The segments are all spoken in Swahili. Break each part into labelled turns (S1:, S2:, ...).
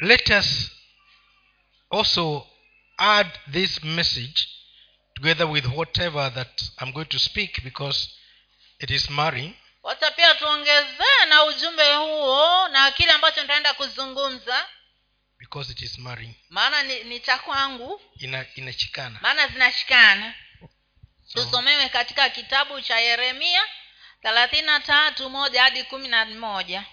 S1: let us also add this message together with whatever that i'm going to speak because it is marrying
S2: wacha pia tuongezee na ujumbe huo na kile ambacho nitaenda kuzungumza.
S1: Because it is marrying
S2: maana ni, ni cha kwangu.
S1: Ina inachikana.
S2: Maana zinashikana.
S1: So-
S2: tusomewe katika kitabu cha yeremia thelathini na tatu moja hadi kumi na moja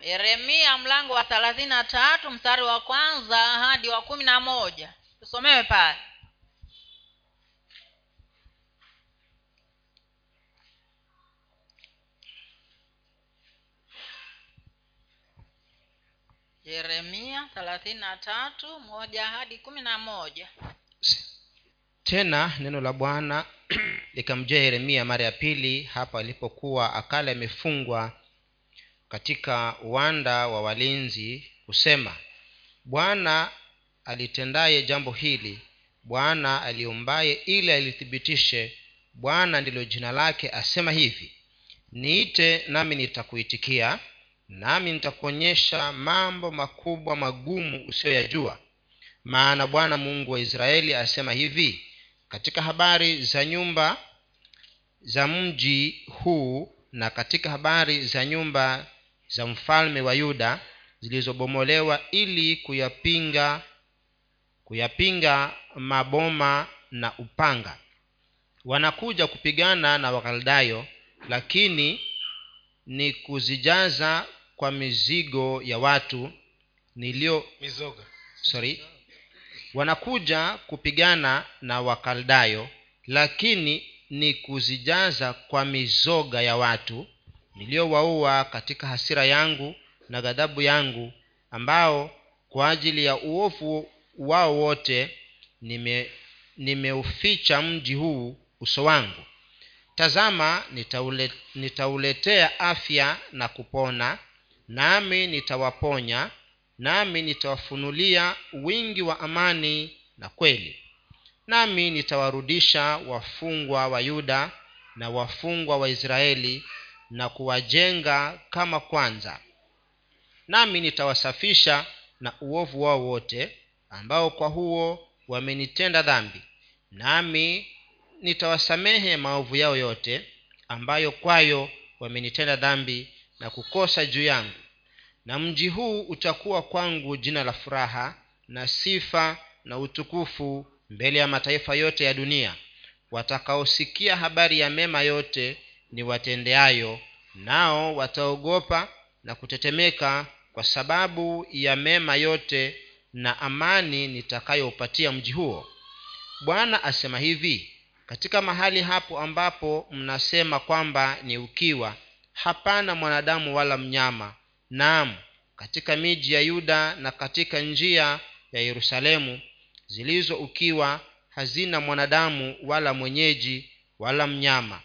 S2: yeremia mlango wa thelathini na tatu mstari wa kwanza hadi wa kumi na moja. Tusomewe pale. Yeremia thelathini na tatu moja hadi kumi na moja.
S3: Tena neno la bwana likamjia yeremia mara ya pili hapa alipokuwa akala amefungwa katika uwanda wa walinzi kusema bwana alitendaye jambo hili bwana aliumbaye ili alithibitishe bwana ndilo jina lake asema hivi niite nami nitakuitikia nami nitakuonyesha mambo makubwa magumu usiyoyajua. Maana bwana mungu wa israeli asema hivi katika habari za nyumba za mji huu na katika habari za nyumba za mfalme wa yuda zilizobomolewa ili kuyapinga kuyapinga maboma na upanga. Wanakuja kupigana na wakaldayo lakini ni kuzijaza kwa mizigo ya watu nilio
S1: mizoga.
S3: sorry. Wanakuja kupigana na wakaldayo lakini ni kuzijaza kwa mizoga ya watu niliyowaua katika hasira yangu na ghadhabu yangu ambao kwa ajili ya uovu wao wote nime nimeuficha mji huu uso wangu. Tazama nitaule, nitauletea afya na kupona nami nitawaponya nami nitawafunulia wingi wa amani na kweli. Nami nitawarudisha wafungwa wa yuda na wafungwa wa israeli na kuwajenga kama kwanza. Nami nitawasafisha na uovu wao wote ambao kwa huo wamenitenda dhambi. Nami nitawasamehe maovu yao yote ambayo kwayo wamenitenda dhambi na kukosa juu yangu. Na mji huu utakuwa kwangu jina la furaha na sifa na utukufu mbele ya mataifa yote ya dunia. Watakaosikia habari ya mema yote ni watendeayo nao wataogopa na kutetemeka kwa sababu ya mema yote na amani nitakayoupatia mji huo. Bwana asema hivi katika mahali hapo ambapo mnasema kwamba ni ukiwa hapana mwanadamu wala mnyama. Naam katika miji ya yuda na katika njia ya yerusalemu zilizo ukiwa hazina mwanadamu wala mwenyeji wala mnyama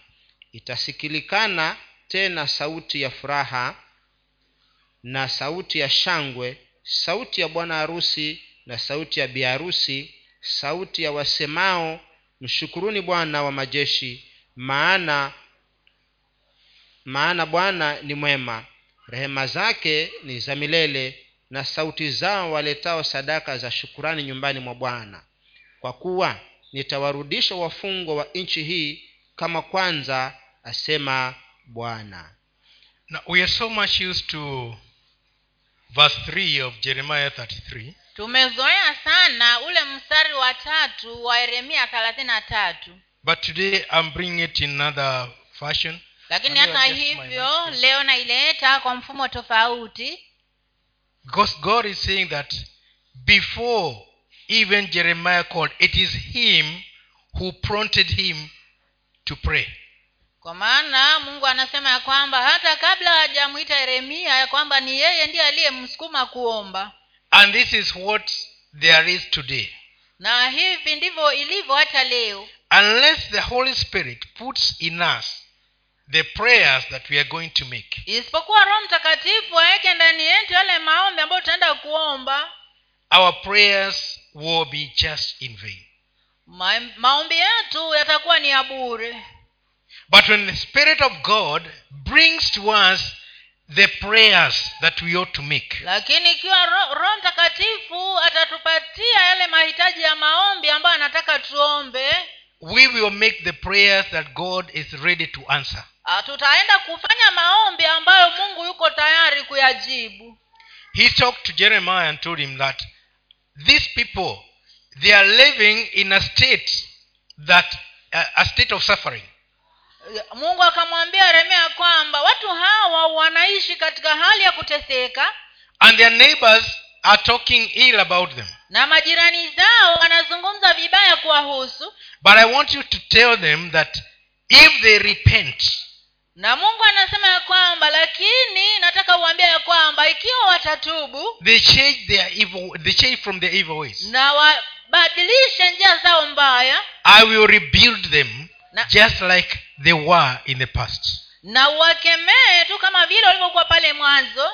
S3: itasikilikana tena sauti ya furaha na sauti ya shangwe sauti ya bwana harusi na sauti ya biharusi sauti ya wasemao mshukuruni bwana wa majeshi maana maana bwana ni mwema. Rehema zake ni za milele na sauti zao waletao sadaka za shukurani nyumbani mwa bwana. Kwa kuwa nitawarudisha wafungwa wa nchi hii kama kwanza asema bwana.
S1: Now we are so much used to verse 3 of jeremiah 33
S2: tumezoea sana ule mstari wa tatu wa yeremia thelathini na tatu.
S1: But today i'm bringing it in another fashion.
S2: Lakini hata hivyo leo naileta kwa mfumo tofauti.
S1: Because god is saying that before even jeremiah called it is him who prompted him to pray
S2: kwa maana mungu anasema ya kwamba hata kabla hajamwita yeremia ya kwamba ni yeye ndiye aliyemsukuma kuomba.
S1: And this is what there is today.
S2: Na hivi ndivyo ilivyo hata leo.
S1: Unless the holy spirit puts in us the prayers that we are going to make.
S2: Isipokuwa roho mtakatifu aweke ndani yetu yale maombi ambayo tutaenda kuomba.
S1: Our prayers will be just in vain.
S2: Maombi yetu yatakuwa ni ya bure
S1: but when the spirit of god brings to us the prayers that we ought to make.
S2: Lakini ikiwa roho mtakatifu atatupatia yale mahitaji ya maombi ambayo anataka tuombe
S1: we will make the prayers that god is ready to answer.
S2: ah, tutaenda kufanya maombi ambayo mungu yuko tayari kuyajibu.
S1: He talked to jeremiah and told him that these people they are living in a state that a, a state of suffering
S2: mungu akamwambia yeremia kwamba watu hawa wanaishi katika hali ya kuteseka
S1: and their neighbors are talking ill about them.
S2: na majirani zao wanazungumza vibaya kuwahusu.
S1: But i want you to tell them that if they repent
S2: na mungu anasema ya kwamba lakini nataka uambia ya kwamba ikiwa watatubu
S1: they change their evil they change from their evil ways.
S2: na wabadilishe njia zao mbaya
S1: i will rebuild them
S2: na,
S1: just like they were in the past.
S2: na uwakemee tu kama vile walivyokuwa pale mwanzo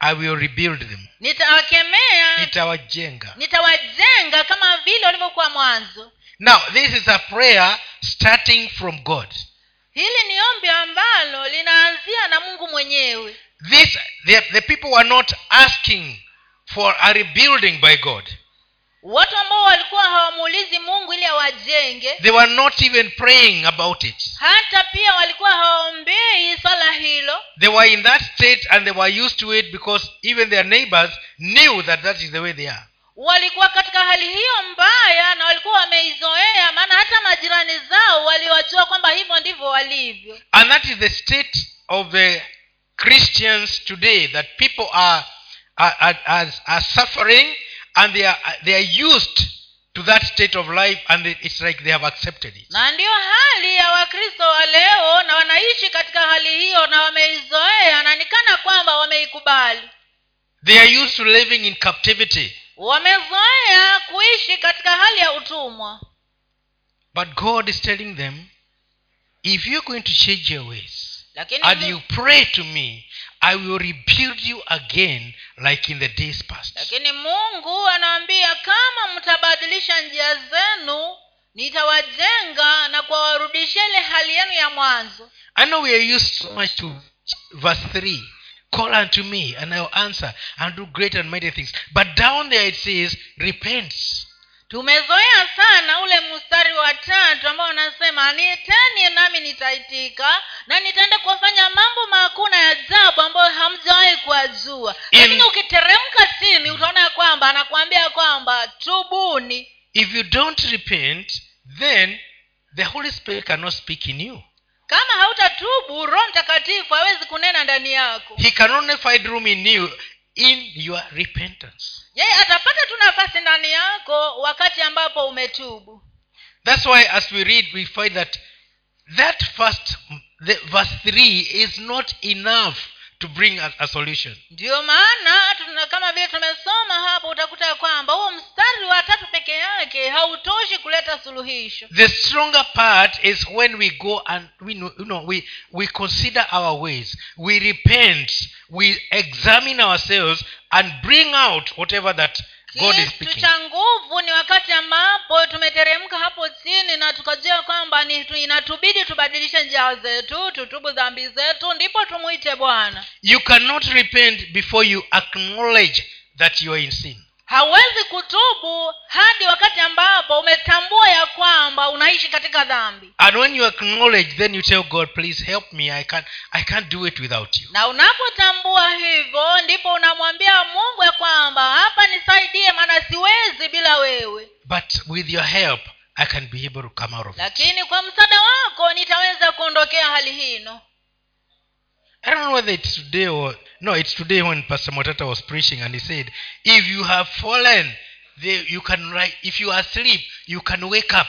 S1: i will rebuild them.
S2: nitawakemea
S1: nitawajenga.
S2: nitawajenga kama vile walivyokuwa mwanzo.
S1: Now this is a prayer starting from god.
S2: Hili ni ombi ambalo linaanzia na mungu mwenyewe.
S1: This the, the people were not asking for a rebuilding by god
S2: watu ambao walikuwa hawamuulizi mungu ili awajenge
S1: they were not even praying about it.
S2: hata pia walikuwa hawaombei swala hilo.
S1: They were in that state and they were used to it because even their neighbors knew that that is the way they are.
S2: Walikuwa katika hali hiyo mbaya na walikuwa wameizoea maana hata majirani zao waliwajua kwamba hivyo ndivyo walivyo.
S1: And that is the state of the christians today that people are are, are, are, are suffering and they are they are used to that state of life and it- it's like they have accepted it.
S2: Na ndiyo hali ya wakristo wa leo na wanaishi katika hali hiyo na wameizoea na nikana kwamba wameikubali.
S1: They are used to living in captivity.
S2: Wamezoea kuishi katika hali ya utumwa.
S1: But god is telling them if you're going to change your ways
S2: lakini
S1: and you pray to me i will rebuild you again like in the days past
S2: lakini mungu anaambia kama mtabadilisha njia zenu nitawajenga na kuwawarudishia ile hali yenu ya mwanzo
S1: I know we are used so much to verse 3. Call unto me, and I will answer, and do great and mighty things. But down there it says, repent.
S2: Tumezoea sana ule mstari wa tatu ambao unasema niiteni nami nitaitika na nitaenda kuwafanya mambo makuu na ajabu ambayo hamjawahi kuwajua
S1: In-
S2: lakini ukiteremka chini utaona ya kwamba anakuambia kwamba tubuni.
S1: If you don't repent, then the Holy Spirit cannot speak in you.
S2: kama hautatubu roho mtakatifu hawezi kunena ndani yako.
S1: He can only find room in you in your repentance.
S2: yeye atapata tu nafasi ndani yako wakati ambapo umetubu
S1: That's why as we read, we find that that first, the verse 3 is not enough to bring a, a solution.
S2: ndiyo maana kama vile tumesoma hapo utakuta ya kwamba huo mstari wa tatu peke yake hautoshi kuleta suluhisho
S1: the stronger part is when we go and we know, you know we we consider our ways we repent we examine ourselves and bring out whatever that
S2: kitu cha nguvu ni wakati ambapo tumeteremka hapo chini na tukajua kwamba ni tu- inatubidi tubadilishe njia zetu tutubu dhambi zetu ndipo tumwite bwana.
S1: You cannot repent before you acknowledge that you are in sin
S2: hauwezi kutubu hadi wakati ambapo umetambua ya kwamba unaishi katika dhambi.
S1: And when you acknowledge then you tell god please help me. I can't i can't do it without you.
S2: Na unapotambua hivyo ndipo unamwambia mungu ya kwamba hapa nisaidie maana siwezi bila wewe.
S1: But with your help i can be able to come out of
S2: lakini kwa msaada wako nitaweza kuondokea hali hino.
S1: I don't know whether it's today or no, it's today when Pastor Motata was preaching and he said, if you have fallen, the, you can if you are asleep, you can wake up.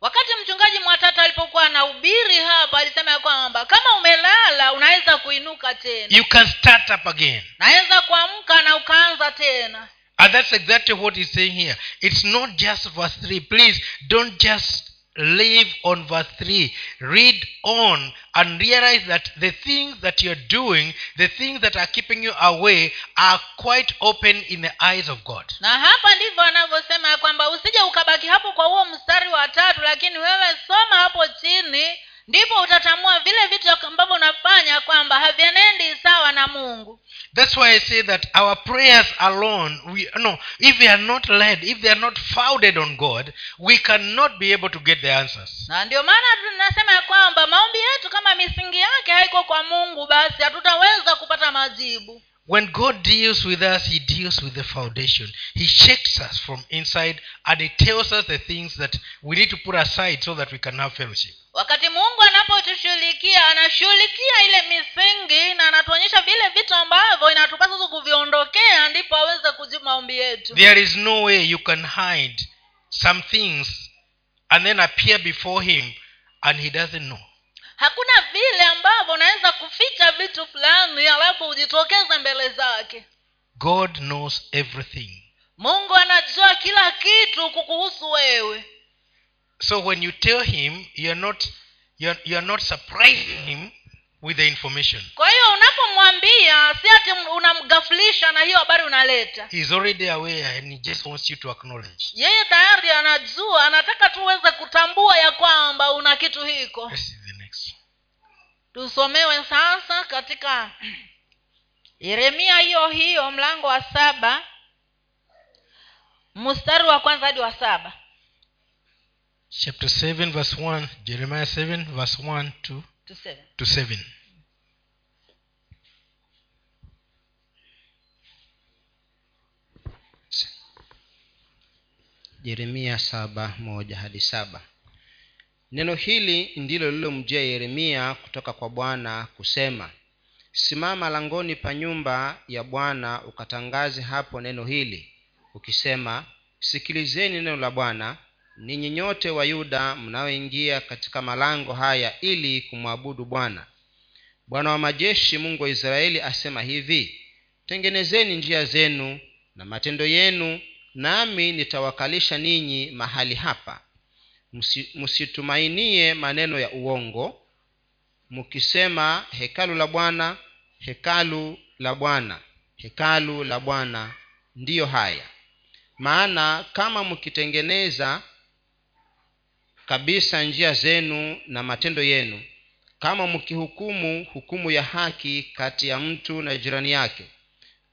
S2: wakati mchungaji mwatata alipokuwa anahubiri hapa alisema ya kwamba kama umelala unaweza kuinuka tena
S1: You can start up again.
S2: naweza kuamka na ukaanza tena
S1: And that's exactly what he's saying here. It's not just verse 3. Please don't just live on verse 3. Read on and realize that the things that you're doing, the things that are keeping you away, are quite open in the eyes of God.
S2: na hapa ndivyo anavyosema ya kwamba usije ukabaki hapo kwa huo mstari wa tatu lakini wewe soma hapo chini ndipo utatambua vile vitu ambavyo unafanya kwamba havienendi sawa na mungu
S1: That's why I say that our prayers alone, we no, if they are not led, if they are not founded on God, we cannot be able to get the answers.
S2: na ndio maana tunasema ya kwamba maombi yetu kama misingi yake haiko kwa mungu basi hatutaweza kupata majibu
S1: When God deals with us, He deals with the foundation. He shakes us from inside and He tells us the things that we need to put aside so that we can have fellowship.
S2: Wakati mungu anapotushughulikia anashughulikia ile misingi na anatuonyesha vile vitu ambavyo inatupasa sasa kuviondokea ndipo aweze kujibu maombi yetu
S1: There is no way you can hide some things and then appear before Him and He doesn't know.
S2: hakuna vile ambavyo unaweza kuficha vitu fulani alafu ujitokeze mbele zake
S1: God knows everything.
S2: mungu anajua kila kitu kukuhusu wewe
S1: So when you tell Him, you're not, you're, you're not surprising Him with the information.
S2: kwa hiyo unapomwambia si ati unamgafulisha na hiyo habari unaleta
S1: He's already aware and He just wants you to acknowledge.
S2: yeye tayari anajua anataka tuweze kutambua ya kwamba una kitu hiko tusomewe sasa katika yeremia hiyo hiyo mlango wa saba mstari wa kwanza hadi wa saba
S1: chapter 7 verse 1 jeremiah 7 verse 1 to, to 7
S3: yeremia saba moja hadi saba. Neno hili ndilo lililomjia yeremia kutoka kwa bwana kusema simama langoni pa nyumba ya bwana ukatangaze hapo neno hili ukisema sikilizeni neno la bwana ninyi nyote wa yuda mnaoingia katika malango haya ili kumwabudu bwana. Bwana wa majeshi mungu wa israeli asema hivi tengenezeni njia zenu na matendo yenu nami nitawakalisha ninyi mahali hapa. Msitumainie maneno ya uongo mkisema hekalu la bwana hekalu la bwana hekalu la bwana ndiyo haya. Maana kama mkitengeneza kabisa njia zenu na matendo yenu kama mkihukumu hukumu ya haki kati ya mtu na jirani yake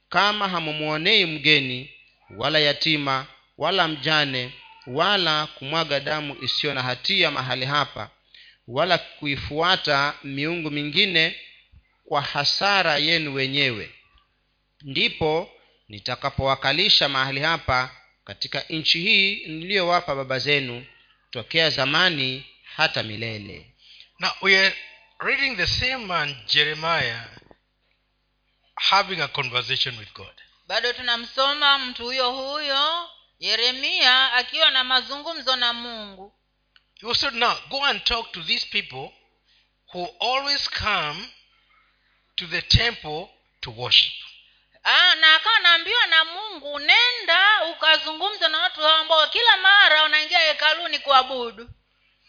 S3: kama hamumwonei mgeni wala yatima wala mjane wala kumwaga damu isiyo na hatia mahali hapa wala kuifuata miungu mingine kwa hasara yenu wenyewe ndipo nitakapowakalisha mahali hapa katika nchi hii niliyowapa baba zenu tokea zamani hata milele.
S1: Now we are reading the same man jeremiah having a conversation with god.
S2: Bado tunamsoma mtu huyo huyo yeremia akiwa na mazungumzo na mungu.
S1: He was told now go and talk to these people who always come to the temple to worship
S2: ah, na akawa naambiwa na mungu nenda ukazungumza na watu hao ambao kila mara wanaingia hekaluni kuabudu.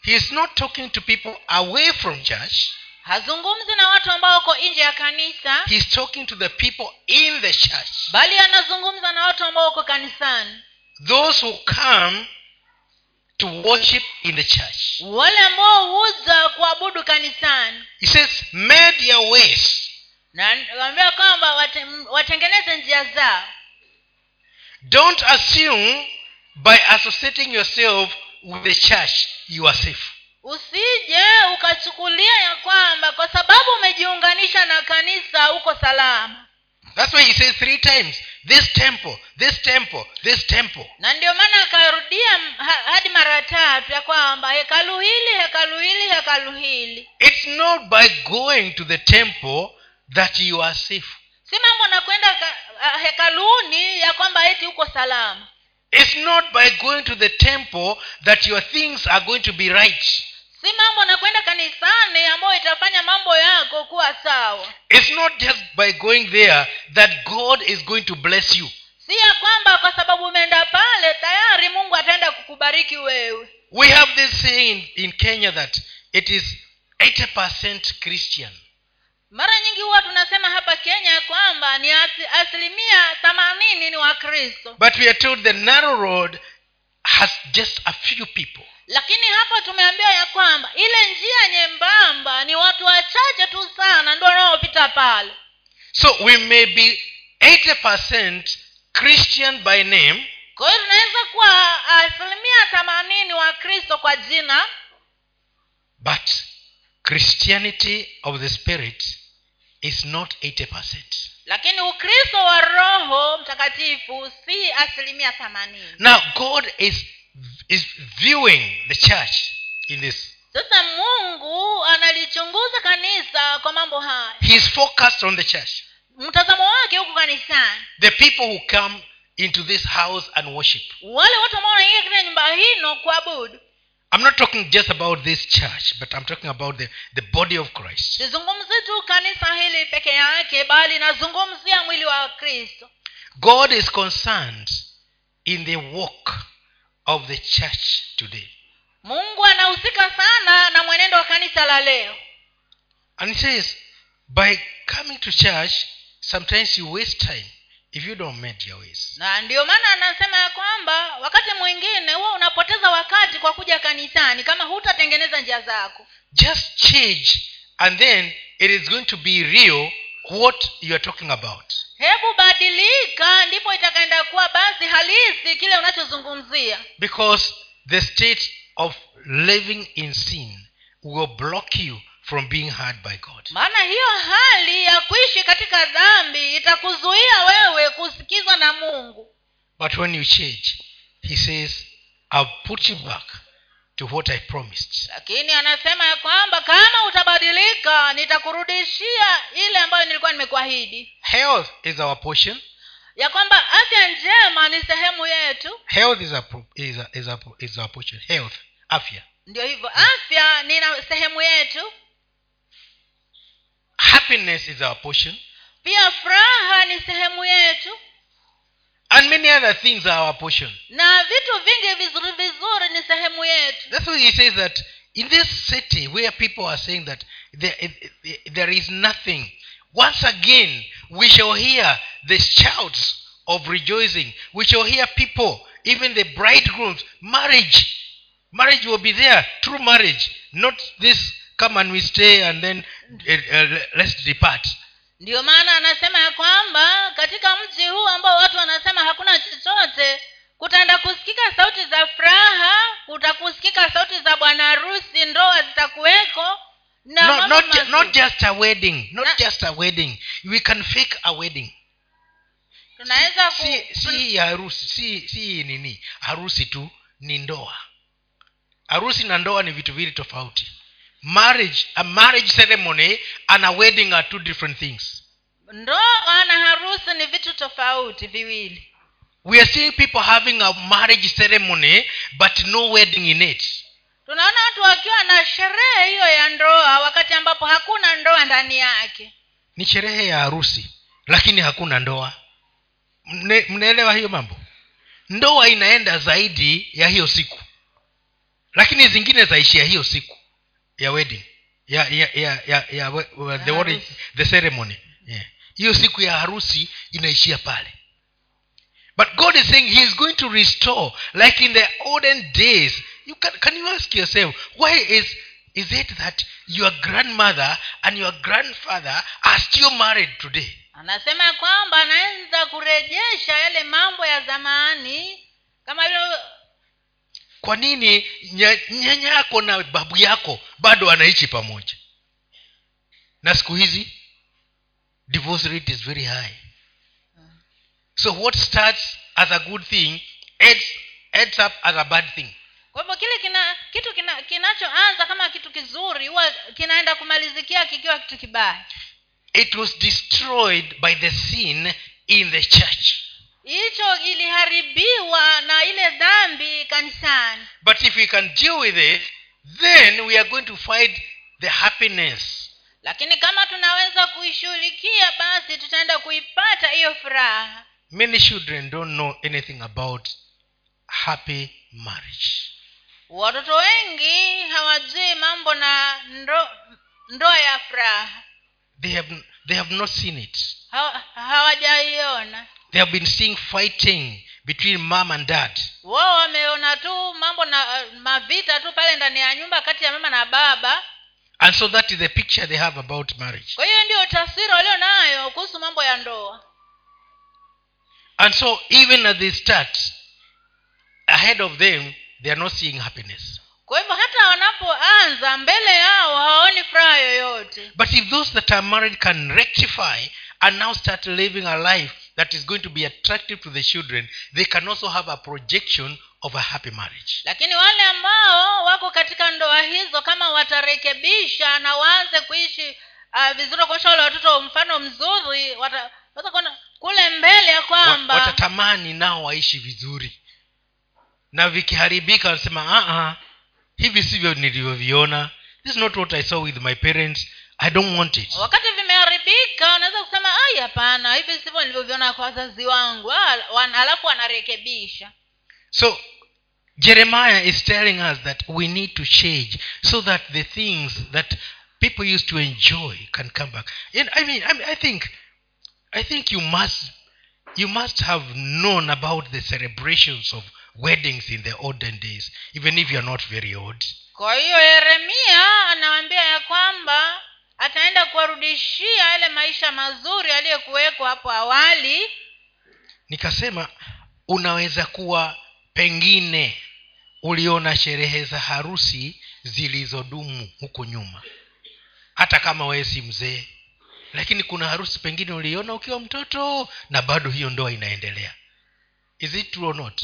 S1: He is not talking to people away from church.
S2: Hazungumzi na watu ambao wako nje ya kanisa.
S1: He is talking to the people in the church.
S2: Bali anazungumza na watu ambao wako kanisani.
S1: Those who come to worship in the church.
S2: Wale ambao huja kuabudu kanisani.
S1: He says made your ways
S2: na kwamba watengeneze njia zao
S1: don't assume by associating yourself with the church you are safe.
S2: Usije ukachukulia ya kwamba kwa sababu umejiunganisha na kanisa uko salama.
S1: That's why he says three times this temple this temple this temple.
S2: Na ndio maana akarudia hadi mara tatu ya kwamba hekalu hili hekalu hili hekalu hili.
S1: It's not by going to the temple that you are safe.
S2: Si mambo na kwenda ah, hekaluni ya kwamba eti uko salama.
S1: It's not by going to the temple that your things are going to be right.
S2: Si mambo na kwenda kanisani ambayo itafanya mambo yako kuwa sawa.
S1: It's not just by going there that god is going to bless you.
S2: Si ya kwamba kwa sababu umeenda pale tayari mungu ataenda kukubariki wewe.
S1: We have this saying in, in kenya that it is 80% christian
S2: mara nyingi huwa tunasema hapa kenya ya kwamba ni asilimia themanini ni wakristo.
S1: But we are told the narrow road has just a few people.
S2: Lakini hapa tumeambiwa ya kwamba ile njia nyembamba ni watu wachache tu sana ndio wanaopita pale.
S1: So we may be 80% christian by name.
S2: Kwa hiyo tunaweza kuwa asilimia themanini wa kristo kwa jina.
S1: But christianity of the spirit is not 80%
S2: lakini ukristo wa roho mtakatifu si asilimia themanini.
S1: Now god is is viewing the church in this.
S2: Sasa mungu analichunguza kanisa kwa mambo haya.
S1: He is focused on the church.
S2: Mtazamo wake huku kanisani.
S1: The people who come into this house and worship.
S2: Wale watu ambao wanaingia katika nyumba hino kuabudu
S1: i'm not talking just about this church but i'm talking about the, the body of christ. God is concerned in the work of the church today. And he says by coming to church sometimes you waste time if you don't mend your ways
S2: kwamba wakati mwingine huwa unapoteza wakati kwa kuja kanisani kama hutatengeneza njia zako.
S1: Just change and then it is going to be real what you are talking about.
S2: Hebu badilika ndipo itakaenda kuwa basi halisi kile unachozungumzia.
S1: Because the state of living in sin will block you from being heard by god.
S2: Maana hiyo hali ya kuishi katika dhambi itakuzuia wewe kusikizwa na mungu
S1: but when you change he says i'll put you back to what i promised.
S2: Lakini anasema ya kwamba kama utabadilika nitakurudishia ile ambayo nilikuwa nimekuahidi.
S1: Health is our portion.
S2: Ya kwamba afya njema ni sehemu yetu.
S1: Health is, is, a, is, a, is our portion. Health afya.
S2: Ndio hivyo afya ni sehemu yetu.
S1: Happiness is our portion.
S2: Pia furaha ni sehemu yetu
S1: and many other things are our portion.
S2: Na vitu vingi vizuri vizuri ni sehemu yetu.
S1: That's why he says that in this city where people are saying that there, there is nothing once again we shall hear the shouts of rejoicing. We shall hear people even the bridegrooms marriage. Marriage will be there true marriage. Not this come and we stay and then uh, uh, let's depart
S2: ndiyo maana anasema ya kwamba katika mji huu ambao watu wanasema hakuna chochote kutaenda kusikika sauti za furaha kutakusikika sauti za bwana harusi ndoa zitakuweko na no,
S1: not, ju- not just a wedding not
S2: Na-
S1: just a wedding. We can fake a wedding.
S2: Tunaweza ku,
S1: si si harusi si si nini harusi tu ni ndoa. Harusi na ndoa ni vitu vili tofauti marriage a marriage ceremony and a wedding are two different things.
S2: Ndoa na harusi ni vitu tofauti viwili.
S1: We are seeing people having a marriage ceremony but no wedding in it.
S2: Tunaona watu wakiwa na sherehe hiyo ya ndoa wakati ambapo hakuna ndoa ndani yake.
S1: Ni sherehe ya harusi lakini hakuna ndoa. Mne- mnaelewa hiyo mambo? Ndoa inaenda zaidi ya hiyo siku lakini zingine zaishia hiyo siku ya wedding. Ya ya ya, ya, ya ya the, what the ceremony. Yeah. hiyo siku ya harusi inaishia pale. But god is saying he is going to restore like in the olden days. You can, can you ask yourself why is is it that your grandmother and your grandfather are still married today?
S2: Anasema kwamba anaweza kurejesha yale mambo ya zamani. Kama vile
S1: kwa nini nyanya yako na babu yako bado wanaishi pamoja? Na siku hizi divorce rate is very high. So what starts as a good thing ends, ends up as a bad thing.
S2: Kwa hivyo kile kina kitu kina, kinachoanza kama kitu kizuri huwa kinaenda kumalizikia kikiwa kitu kibaya.
S1: It was destroyed by the sin in the church
S2: iliharibiwa na ile dhambi kanisani.
S1: But if we can deal with it then we are going to find the happiness.
S2: Lakini kama tunaweza kuishughulikia basi tutaenda kuipata hiyo furaha.
S1: Many children don't know anything about happy marriage.
S2: Watoto wengi hawajui mambo na ndo, ndoa ya furaha.
S1: They have, they have not seen it.
S2: Hawa- hawajaiona
S1: they have been seeing fighting between mom and dad.
S2: Wao wameona tu mambo na uh, mavita tu pale ndani ya nyumba kati ya mama na baba.
S1: And so that is the picture they have about marriage.
S2: Kwa hiyo ndio taswira walio nayo kuhusu mambo ya ndoa.
S1: And so even as they start ahead of them they are not seeing happiness.
S2: Kwa hivyo hata wanapoanza mbele yao hawaoni furaha yoyote.
S1: But if those that are married can rectify and now start living a life that is going to be attractive to the children they can also have a projection of a happy marriage.
S2: Lakini wale ambao wako katika ndoa hizo kama watarekebisha na waanze kuishi uh, vizuri kuonyesha wale watoto mfano mzuri wata, wata kuona kule mbele ya
S1: Wa-
S2: kwamba
S1: watatamani nao waishi vizuri. Na vikiharibika wanasema "Ah, ah, hivi sivyo nilivyoviona. This is not what i saw with my parents i don't want it.
S2: Wakati vimeharibika unaweza kusema ai hapana hivi sivyo nilivyoviona kwa wazazi wangu. Alafu wanarekebisha.
S1: So jeremiah is telling us that we need to change so that the things that people used to enjoy can come back. And i mean I, mean, I think i think you must you must have known about the celebrations of weddings in the olden days even if you're not very old.
S2: Kwa hiyo yeremia anawaambia ya kwamba ataenda kuwarudishia yale maisha mazuri yaliyokuwekwa hapo awali.
S1: Nikasema unaweza kuwa pengine uliona sherehe za harusi zilizodumu huko nyuma. Hata kama wewe si mzee lakini kuna harusi pengine uliona ukiwa mtoto na bado hiyo ndoa inaendelea. Is it true or not?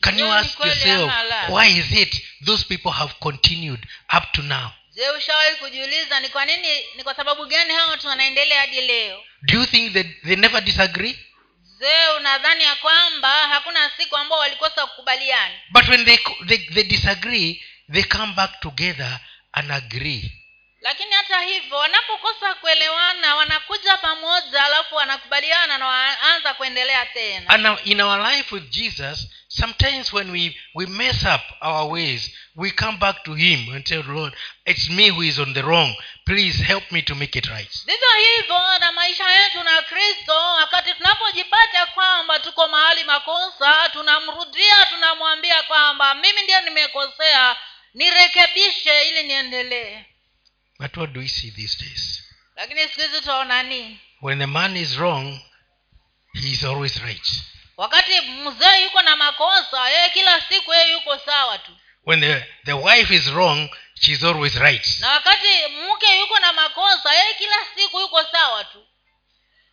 S1: Can you ask yourself why is it those people have continued up to now
S2: je ushawahi kujiuliza ni kwa nini ni kwa sababu gani hawa watu wanaendelea hadi leo?
S1: Do you think that they never disagree?
S2: Je unadhani ya kwamba hakuna siku ambao walikosa kukubaliana?
S1: But when they, they, they disagree they come back together and agree
S2: lakini hata hivyo wanapokosa kuelewana wanakuja pamoja alafu wanakubaliana na waanza kuendelea tena.
S1: And now in our life with jesus sometimes when we, we mess up our ways we come back to him and tell lord it's me who is on the wrong. Please help me to make it right.
S2: Vivyo hivyo na maisha yetu na kristo wakati tunapojipata kwamba tuko mahali makosa tunamrudia tunamwambia kwamba mimi ndio nimekosea nirekebishe ili niendelee
S1: but what do we see these days?
S2: Lakini siku hizi nini
S1: when the man is wrong he is always right.
S2: wakati mzee yuko na makosa yeye kila siku yeye yuko sawa tu.
S1: When the, the wife is wrong she is always right.
S2: Na wakati mke yuko na makosa yeye kila siku yuko sawa tu.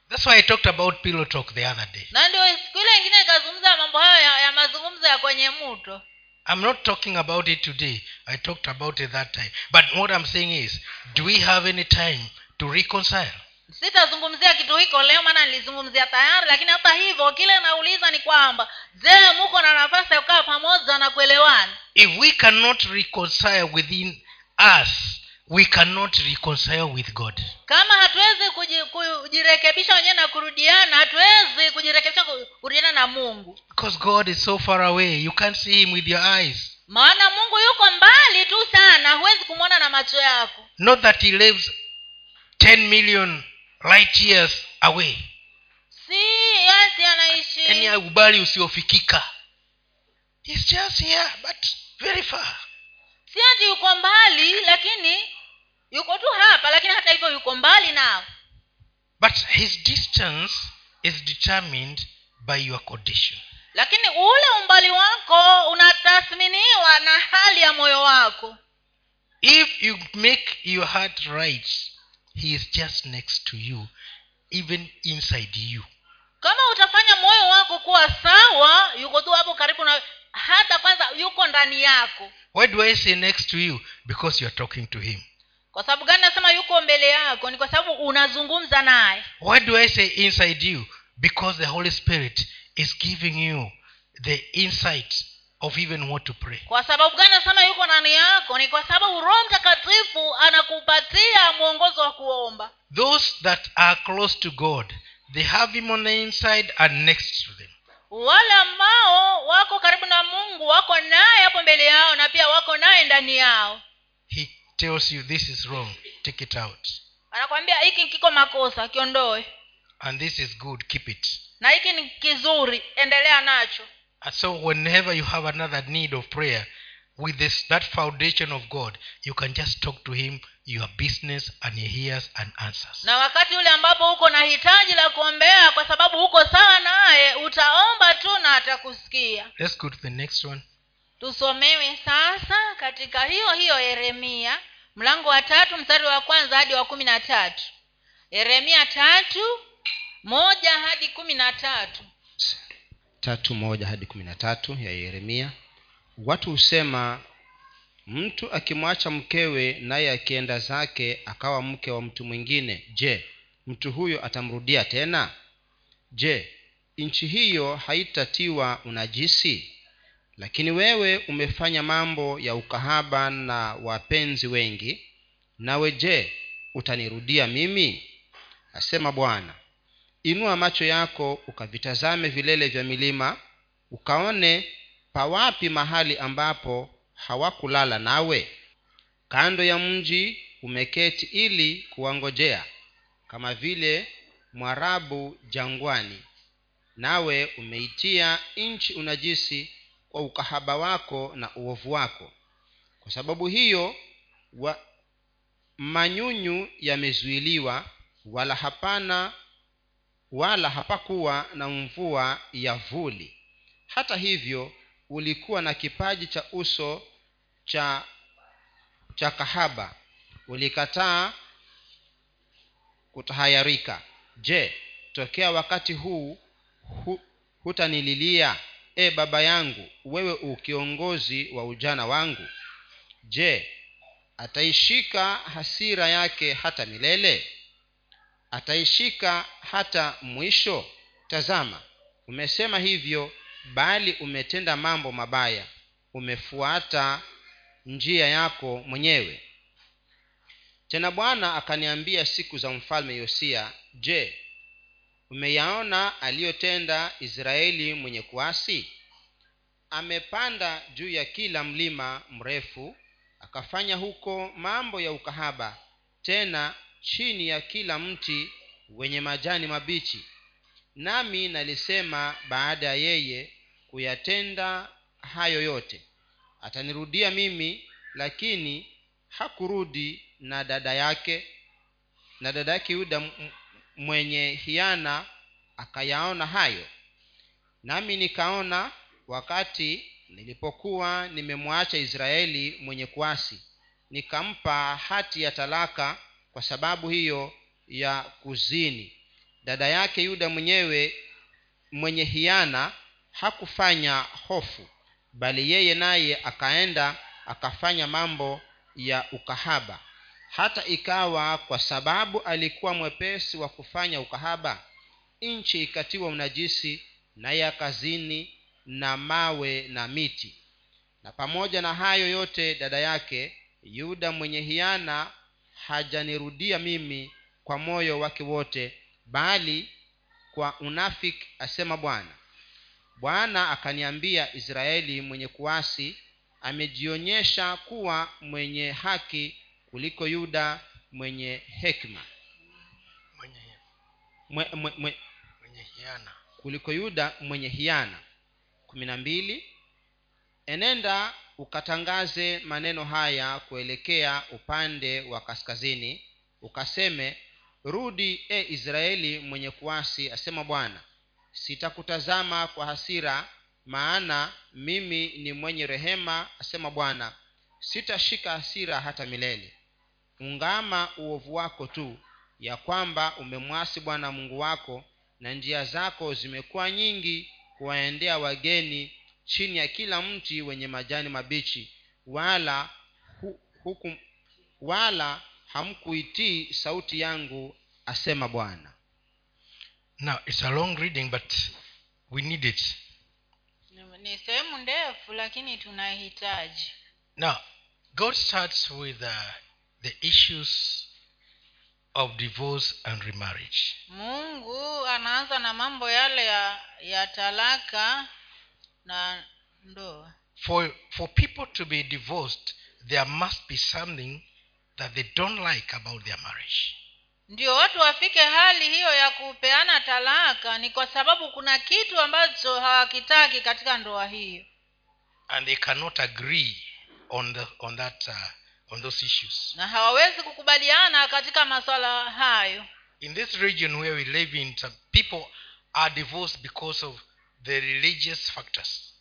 S1: That's why i talked about pillow talk the other day.
S2: Na ndio siku ile ingine ikazungumza mambo hayo ya, ya mazungumzo ya kwenye mto
S1: i'm not talking about it today. I talked about it that time. But what i'm saying is do we have any time to reconcile?
S2: Sitazungumzia kitu hiko leo maana nilizungumzia tayari lakini hata hivyo kile nauliza ni kwamba je muko na nafasi ya kukaa pamoja na kuelewana?
S1: If we cannot reconcile within us we cannot reconcile with god.
S2: Kama hatuwezi kujirekebisha wenyewe na kurudiana hatuwezi kujirekebisha ku- kurudiana na mungu.
S1: Because god is so far away you can't see him with your eyes.
S2: Maana mungu yuko mbali tu sana huwezi kumwona na macho yako.
S1: Not that he lives 10 million light years away.
S2: Si yasi anaishi.
S1: Yani ubali usiofikika. He's just here but very far.
S2: Si ati yuko mbali lakini yuko tu hapa lakini hata hivyo yuko mbali nao.
S1: But his distance is determined by your condition.
S2: Lakini ule umbali wako unatathminiwa na hali ya moyo wako.
S1: If you make your heart right he is just next to you even inside you.
S2: Kama utafanya moyo wako kuwa sawa yuko tu hapo karibu na hata kwanza yuko ndani yako.
S1: Why do i say next to you? Because you are talking to him
S2: kwa sababu gani nasema yuko mbele yako? Ni kwa sababu unazungumza naye.
S1: Why do i say inside you? Because the holy spirit is giving you the insight of even what to pray.
S2: Kwa sababu gani nasema yuko ndani yako? Ni kwa sababu roho mtakatifu anakupatia mwongozo wa kuomba.
S1: Those that are close to god they have him on the inside and next to them.
S2: Wale ambao wako karibu na mungu wako naye hapo mbele yao na pia wako naye ndani yao.
S1: He tells you this is wrong take it out.
S2: Anakwambia hiki kiko makosa kiondoe.
S1: And this is good keep it.
S2: Na hiki ni kizuri endelea nacho.
S1: And so whenever you have another need of prayer with this that foundation of god you can just talk to him your business and he hears and answers.
S2: Na wakati ule ambapo uko na hitaji la kuombea kwa sababu uko sawa naye utaomba tu na atakusikia.
S1: Let's go to the next one
S2: tusomewe sasa katika hiyo hiyo yeremia mlango wa tatu mstari wa kwanza hadi wa kumi na tatu. Yeremia tatu moja hadi kumi na tatu.
S3: Tatu moja hadi kumi na tatu ya yeremia. Watu husema mtu akimwacha mkewe naye akienda zake akawa mke wa mtu mwingine. Je mtu huyo atamrudia tena? Je nchi hiyo haitatiwa unajisi lakini wewe umefanya mambo ya ukahaba na wapenzi wengi nawe je utanirudia mimi? Asema bwana inua macho yako ukavitazame vilele vya milima ukaone pawapi mahali ambapo hawakulala nawe. Kando ya mji umeketi ili kuwangojea kama vile mwarabu jangwani. Nawe umeitia nchi unajisi kwa ukahaba wako na uovu wako. Kwa sababu hiyo wa, manyunyu yamezuiliwa wala hapana wala hapakuwa na mvua ya vuli. Hata hivyo ulikuwa na kipaji cha uso cha cha kahaba. Ulikataa kutahayarika. Je tokea wakati huu hu, hutanililia e baba yangu wewe ukiongozi wa ujana wangu je ataishika hasira yake hata milele? Ataishika hata mwisho? Tazama umesema hivyo bali umetenda mambo mabaya. Umefuata njia yako mwenyewe. Tena bwana akaniambia siku za mfalme yosia je umeyaona aliyotenda israeli mwenye kuasi? Amepanda juu ya kila mlima mrefu akafanya huko mambo ya ukahaba tena chini ya kila mti wenye majani mabichi. Nami nalisema baada ya yeye kuyatenda hayo yote. Atanirudia mimi lakini hakurudi na dada yake na dada yake yuda mwenye hiana akayaona hayo. Nami nikaona wakati nilipokuwa nimemwacha israeli mwenye kuasi. Nikampa hati ya talaka kwa sababu hiyo ya kuzini. Dada yake yuda mwenyewe mwenye hiana hakufanya hofu bali yeye naye akaenda akafanya mambo ya ukahaba hata ikawa kwa sababu alikuwa mwepesi wa kufanya ukahaba nchi ikatiwa unajisi na ya kazini na mawe na miti. Na pamoja na hayo yote dada yake yuda mwenye hiana hajanirudia mimi kwa moyo wake wote bali kwa unafiki asema bwana. Bwana akaniambia israeli mwenye kuasi amejionyesha kuwa mwenye haki kuliko yuda mwenye hekima.
S1: Mwenye,
S3: mwe, mwe, mwe,
S1: mwenye hiana.
S3: kuliko yuda mwenye hiana. Kumi na mbili enenda ukatangaze maneno haya kuelekea upande wa kaskazini ukaseme rudi e israeli mwenye kuasi asema bwana. Sitakutazama kwa hasira maana mimi ni mwenye rehema asema bwana. Sitashika hasira hata milele ungama uovu wako tu ya kwamba umemwasi bwana mungu wako na njia zako zimekuwa nyingi kuwaendea wageni chini ya kila mti wenye majani mabichi. Wala hu, huku, wala hamkuitii sauti yangu asema bwana.
S1: Now it's a long reading but we need it.
S2: Ni- ni sehemu ndefu lakini tunahitaji.
S1: Now god starts with uh, the issues of divorce and remarriage.
S2: Mungu anaanza na mambo yale ya ya talaka na ndoa.
S1: For for people to be divorced there must be something that they don't like about their marriage.
S2: Ndio watu wafike hali hiyo ya kupeana talaka ni kwa sababu kuna kitu ambacho hawakitaki katika ndoa hiyo.
S1: And they cannot agree on the on that uh, on those issues.
S2: Na hawawezi kukubaliana katika maswala hayo.
S1: In this region where we live in some people are divorced because of the religious factors.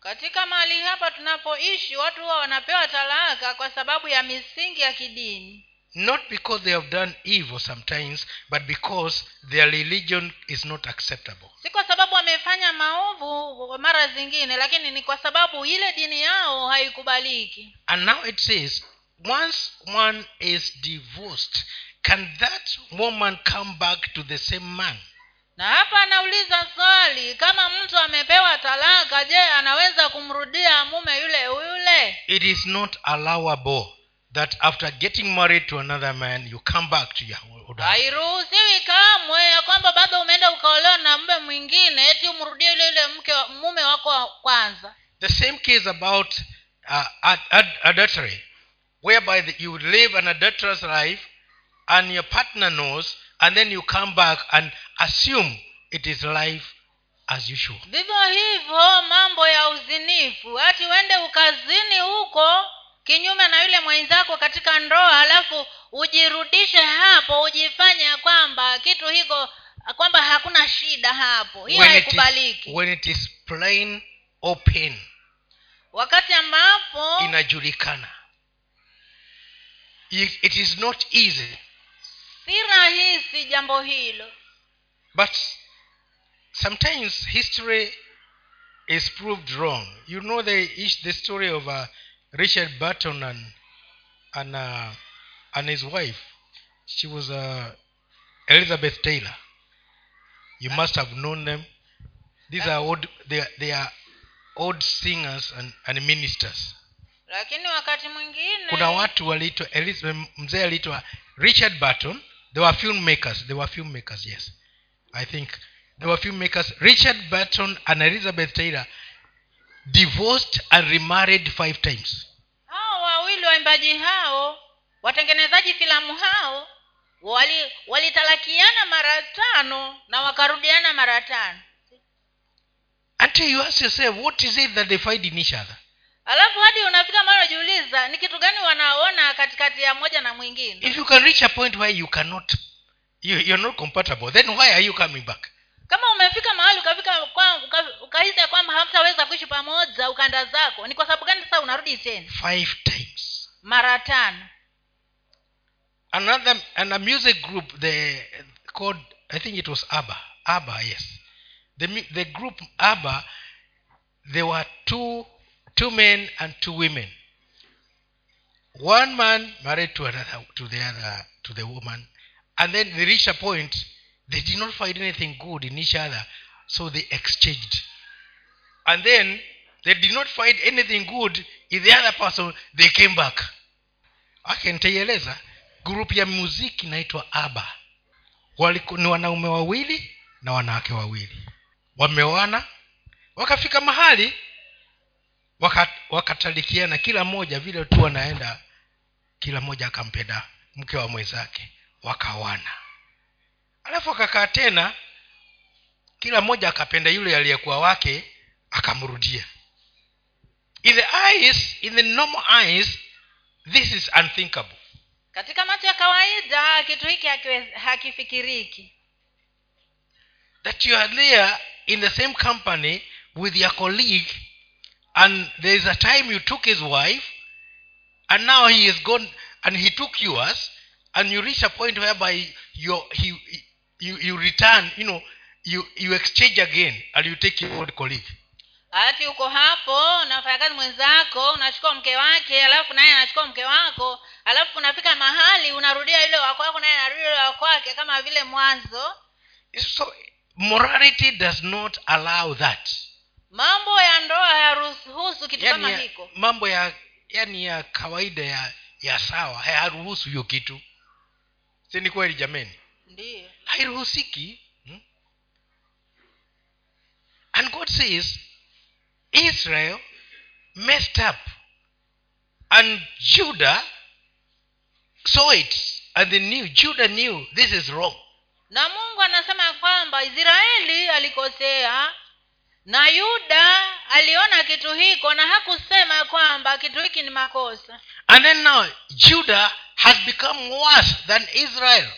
S2: Katika mahali hapa tunapoishi watu huwa wanapewa talaka kwa sababu ya misingi ya kidini
S1: not because they have done evil sometimes but because their religion is not acceptable.
S2: Si kwa sababu wamefanya maovu mara zingine lakini ni kwa sababu ile dini yao haikubaliki.
S1: And now it says once one is divorced can that woman come back to the same man?
S2: Na hapa anauliza swali kama mtu amepewa talaka je anaweza kumrudia mume yule yule?
S1: It is not allowable that after getting married to another man you come back to
S2: hairuhusiwi kamwe ya kwamba bado umeenda ukaolewa na mume mwingine eti umrudie yule yule mke mume wako wa kwanza.
S1: The same case about uh, ad- ad- adultery whereby the, you live an adulterous life and your partner knows and then you come back and assume it is life as usual.
S2: Vivyo hivyo mambo ya uzinifu. Hati uende ukazini huko kinyume na yule mwenzako katika ndoa alafu ujirudishe hapo ujifanya kwamba kitu hiko kwamba hakuna shida hapo. Hiyo haikubaliki.
S1: when it is plain open
S2: wakati ambapo
S1: inajulikana. It, it is not easy.
S2: si rahisi jambo hilo.
S1: But sometimes history is proved wrong. You know the, the story of uh, richard burton and and, uh, and his wife. She was uh, elizabeth taylor. You must have known them. These are old they are, they are old singers and, and ministers.
S2: Lakini wakati mwingine
S1: kuna watu waliitwa mzee aliitwa richard burton. They were filmmakers. They were filmmakers yes. I think they were filmmakers. Richard burton and elizabeth taylor divorced and remarried five times.
S2: Hao wawili waimbaji hao watengenezaji filamu hao wali walitalakiana mara tano na wakarudiana mara tano.
S1: Until you ask yourself what is it that they find in each other?
S2: Alafu hadi unafika mara unajiuliza ni kitu gani wanaona katikati ya moja na mwingine?
S1: If you can reach a point where you cannot you, you're not compatible then why are you coming back
S2: kama umefika mahali ukafika ukahisi ya kwamba hamtaweza kuishi pamoja ukanda zako ni kwa sababu gani sasa unarudi tena?
S1: Five times.
S2: Mara tano.
S1: Another and a music group the called i think it was abba. Abba yes. The the group abba there were two two men and two women. One man married to another to the other to the woman. And then they reached a point they did not find anything good in each other so they exchanged. And then they did not find anything good in the other person they came back. Ake nitaieleza ya muziki inaitwa aba ni wanaume wawili na wanawake wawili. Wameoana wakafika mahali waka- wakatalikiana kila mmoja vile tu wanaenda kila mmoja akampenda mke wa mwenzake wakawana alafu akakaa tena kila mmoja akapenda yule aliyekuwa wake akamrudia. In the eyes in the normal eyes this is unthinkable.
S2: Katika macho ya kawaida kitu hiki hakifikiriki.
S1: That you are there in the same company with your colleague and there is a time you took his wife and now he is gone and he took yours and you reach a point whereby your, he, you, you return you know you, you exchange again and you take your old colleague.
S2: Hati uko hapo unafanya kazi mwenzako unachukua mke wake alafu naye anachukua mke wako alafu unafika mahali unarudia yule wakwako wako naye anarudia yule wakwake kama vile mwanzo.
S1: So morality does not allow that.
S2: Mambo ya ndoa hayaruhusu kitu
S1: yani
S2: kama
S1: ya,
S2: hiko.
S1: mambo ya yani ya kawaida ya ya sawa hayaruhusu hiyo kitu. Si ni kweli jameni
S2: ndiyo.
S1: Hairuhusiki hmm? and god says israel messed up and judah saw it and they knew judah knew this is wrong.
S2: Na mungu anasema kwamba israeli alikosea na yuda aliona kitu hiko na hakusema kwamba kitu hiki ni makosa.
S1: And then now judah has become worse than israel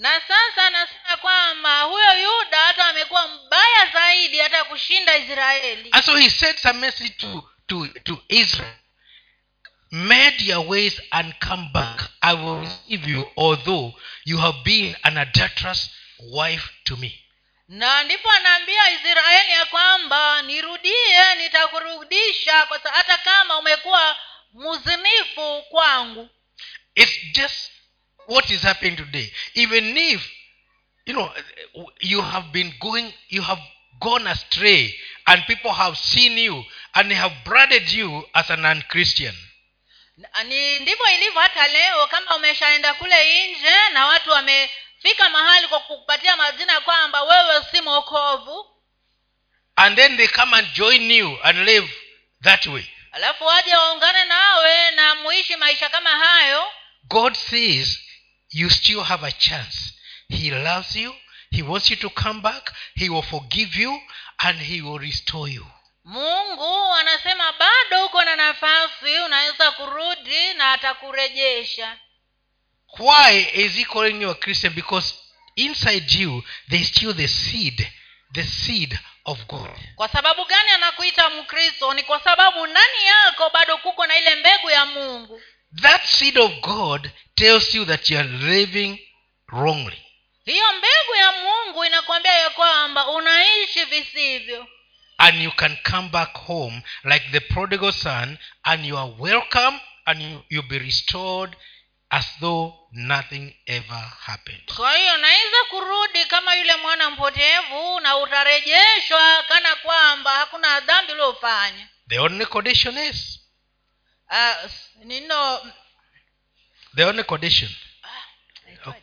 S2: na sasa anasema kwamba huyo yuda hata amekuwa mbaya zaidi hata kushinda israeli.
S1: And so he sends a message to, to, to israel. Made your ways and come back. I will receive you although you have been an adulterous wife to me.
S2: Na ndipo anaambia israeli ya kwamba nirudie nitakurudisha hata kama umekuwa muzinifu kwangu.
S1: It's just what is happening today? Even if you know you have been going you have gone astray and people have seen you and they have branded you as an unchristian
S2: ni ndivyo ilivyo hata leo kama umeshaenda kule nje na watu wamefika mahali kwa kupatia majina kwamba wewe si mwokovu.
S1: And then they come and join you and live that way.
S2: Alafu waje waungane nawe na muishi maisha kama hayo.
S1: God says you still have a chance. He loves you. He wants you to come back. He will forgive you and he will restore you.
S2: Mungu anasema bado uko na nafasi unaweza kurudi na atakurejesha.
S1: Why is he calling you a christian? Because inside you there is still the seed the seed of god.
S2: Kwa sababu gani anakuita mkristo? Ni kwa sababu ndani yako bado kuko na ile mbegu ya mungu
S1: that seed of god tells you that you are living wrongly.
S2: Hiyo mbegu ya mungu inakwambia ya kwamba unaishi visivyo.
S1: And you can come back home like the prodigal son and you are welcome and you, you'll be restored as though nothing ever happened.
S2: Kwa hiyo unaweza kurudi kama yule mwana mpotevu na utarejeshwa kana kwamba hakuna dhambi uliofanya.
S1: The only condition is
S2: uh, nino
S1: the only condition.
S2: Naitwaje?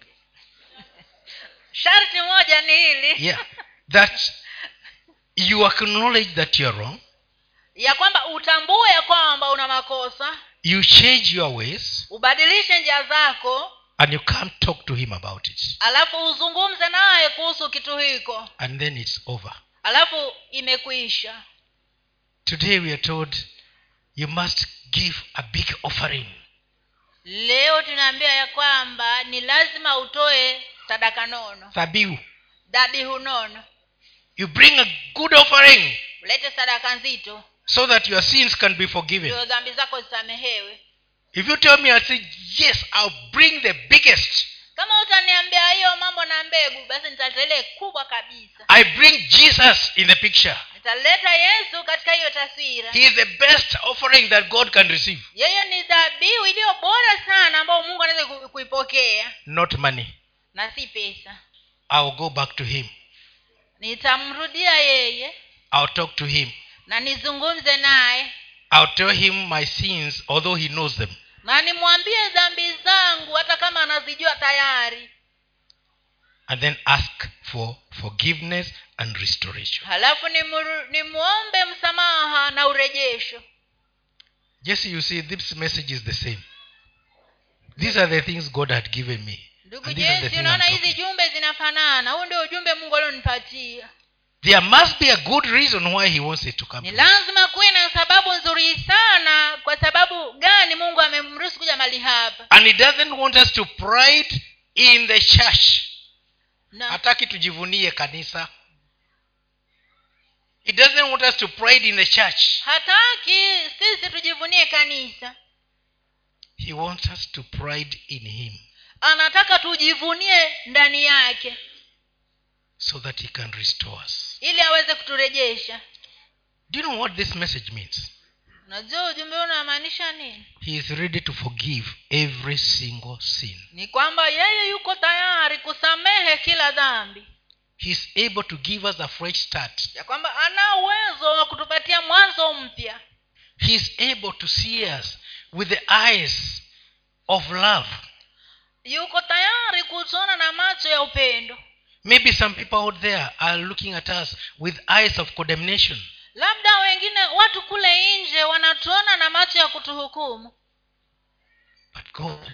S2: sharti moja ni hili.
S1: Yeah that you acknowledge that you are wrong.
S2: Ya kwamba utambue ya kwamba una makosa.
S1: You change your ways
S2: ubadilishe njia zako.
S1: and you can't talk to him about it.
S2: Alafu uzungumze naye kuhusu kitu hiko.
S1: And then it's over.
S2: Alafu imekuisha
S1: today we are told you must give a big offering.
S2: Leo tunaambia ya kwamba ni lazima utoe sadaka nono.
S1: Dhabihu.
S2: Dhabihu nono.
S1: You bring a good offering
S2: ulete sadaka nzito.
S1: so that your sins can be forgiven.
S2: Dhambi zako zisamehewe.
S1: If you tell me i say yes i'll bring the biggest
S2: kama utaniambia hiyo mambo na mbegu basi nitaleta ile kubwa kabisa.
S1: I bring jesus in the picture.
S2: Nitaleta yesu katika hiyo taswira.
S1: He is the best offering that god can receive.
S2: Yeye ni dhabihu iliyo bora sana ambayo mungu anaweza kuipokea.
S1: Not money.
S2: Na si pesa.
S1: I'll go back to him.
S2: Nitamrudia yeye.
S1: I'll talk to him.
S2: Na nizungumze naye.
S1: I'll tell him my sins although he knows them
S2: na nimwambie dhambi zangu hata kama anazijua tayari.
S1: And then ask for forgiveness and restoration.
S2: Halafu nimwombe msamaha na urejesho.
S1: Yes you see this message is the same. These are the things god had given me.
S2: Ndugu jesi unaona hizi jumbe zinafanana. Huu ndio ujumbe mungu alionipatia.
S1: There must be a good reason why he wants it to come
S2: ni lazima kuwe na sababu nzuri sana kwa sababu gani mungu mali hapa.
S1: And he doesn't want us to pride in the church.
S2: Na,
S1: hataki tujivunie kanisa. He doesn't want us to pride in the church.
S2: Hataki sisi tujivunie kanisa.
S1: He wants us to pride in him.
S2: Anataka tujivunie ndani yake.
S1: So that he can restore us.
S2: Ili aweze kuturejesha.
S1: Do you know what this message means
S2: unajua ujumbe unamaanisha nini?
S1: He is ready to forgive every single sin.
S2: Ni kwamba yeye yuko tayari kusamehe kila dhambi.
S1: He is able to give us a fresh start.
S2: Ya kwamba ana uwezo wa kutupatia mwanzo mpya.
S1: He is able to see us with the eyes of love.
S2: Yuko tayari kutuona na macho ya upendo.
S1: Maybe some people out there are looking at us with eyes of condemnation
S2: labda wengine watu kule nje wanatuona na macho ya kutuhukumu
S1: but god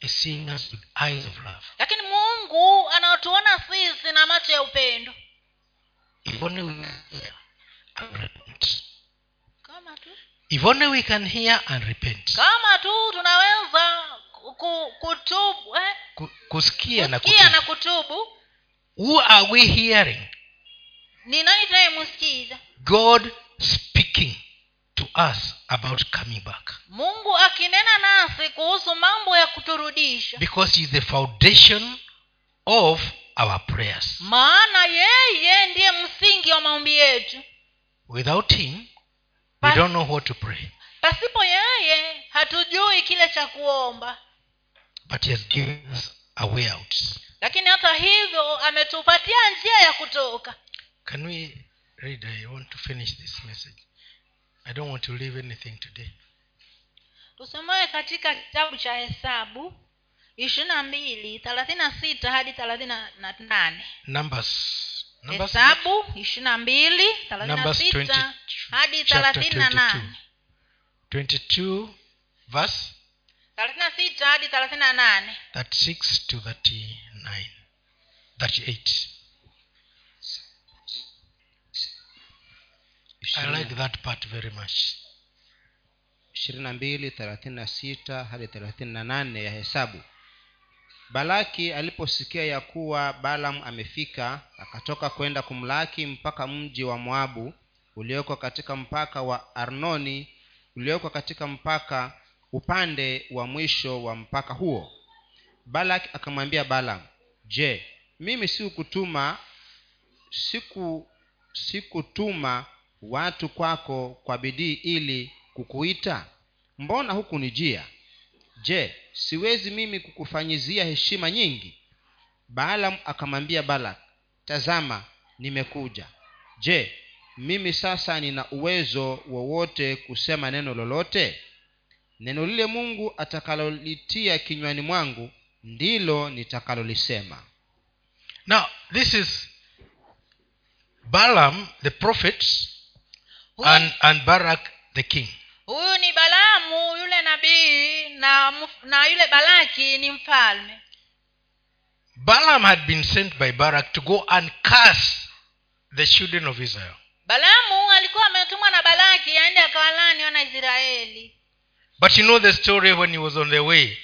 S1: is seeing us with eyes of love.
S2: lakini mungu anatuona sisi na macho ya upendo
S1: If only we can hear and repent.
S2: kama tu
S1: If only we can hear and repent.
S2: kama tu tunaweza ku, kutubu eh?
S1: kusikia, Kusikia na
S2: kutubu, na
S1: kutubu.
S2: kutubu
S1: Who are we hearing?
S2: ni nani tunayemsikiza
S1: God speaking to us about coming back.
S2: mungu akinena nasi kuhusu mambo ya kuturudisha
S1: Because He is the foundation of our prayers.
S2: maana yeye ndiye msingi wa maombi yetu
S1: Without Him, we don't know what to pray.
S2: pasipo yeye hatujui kile cha kuomba
S1: But He has given us a way out.
S2: lakini hata hivyo ametupatia njia ya kutoka
S1: Can we read? I want to finish this message. I don't want to leave anything today.
S2: tusomewe katika kitabu cha hesabu ishirini na mbili thelathini na sita hadi thelathini na nane hesabu ishirini na mbili thelathini na sita hadi thelathini na nane
S1: verse
S2: thelathini na sita hadi thelathini na nane
S1: 36 to 39 38 i like that part very much.
S3: ishirini na mbili thelathini na sita hadi thelathini na nane ya hesabu. Balaki aliposikia ya kuwa balam amefika akatoka kwenda kumlaki mpaka mji wa moabu ulioko katika mpaka wa arnoni ulioko katika mpaka upande wa mwisho wa mpaka huo. Balak akamwambia balam je mimi sikutuma siku sikutuma watu kwako kwa bidii ili kukuita? Mbona hukunijia? Je siwezi mimi kukufanyizia heshima nyingi? Baalam akamwambia balak tazama nimekuja. Je mimi sasa nina uwezo wowote kusema neno lolote? Neno lile mungu atakalolitia kinywani mwangu ndilo nitakalolisema.
S1: Now this is balaam the prophet and, and barak the king.
S2: Huyu ni balamu yule nabii na na yule balaki ni mfalme.
S1: Balaam had been sent by barak to go and curse the children of israel.
S2: Balaamu alikuwa ametumwa na balaki aende akawalani wana israeli.
S1: But you know the story when he was on the way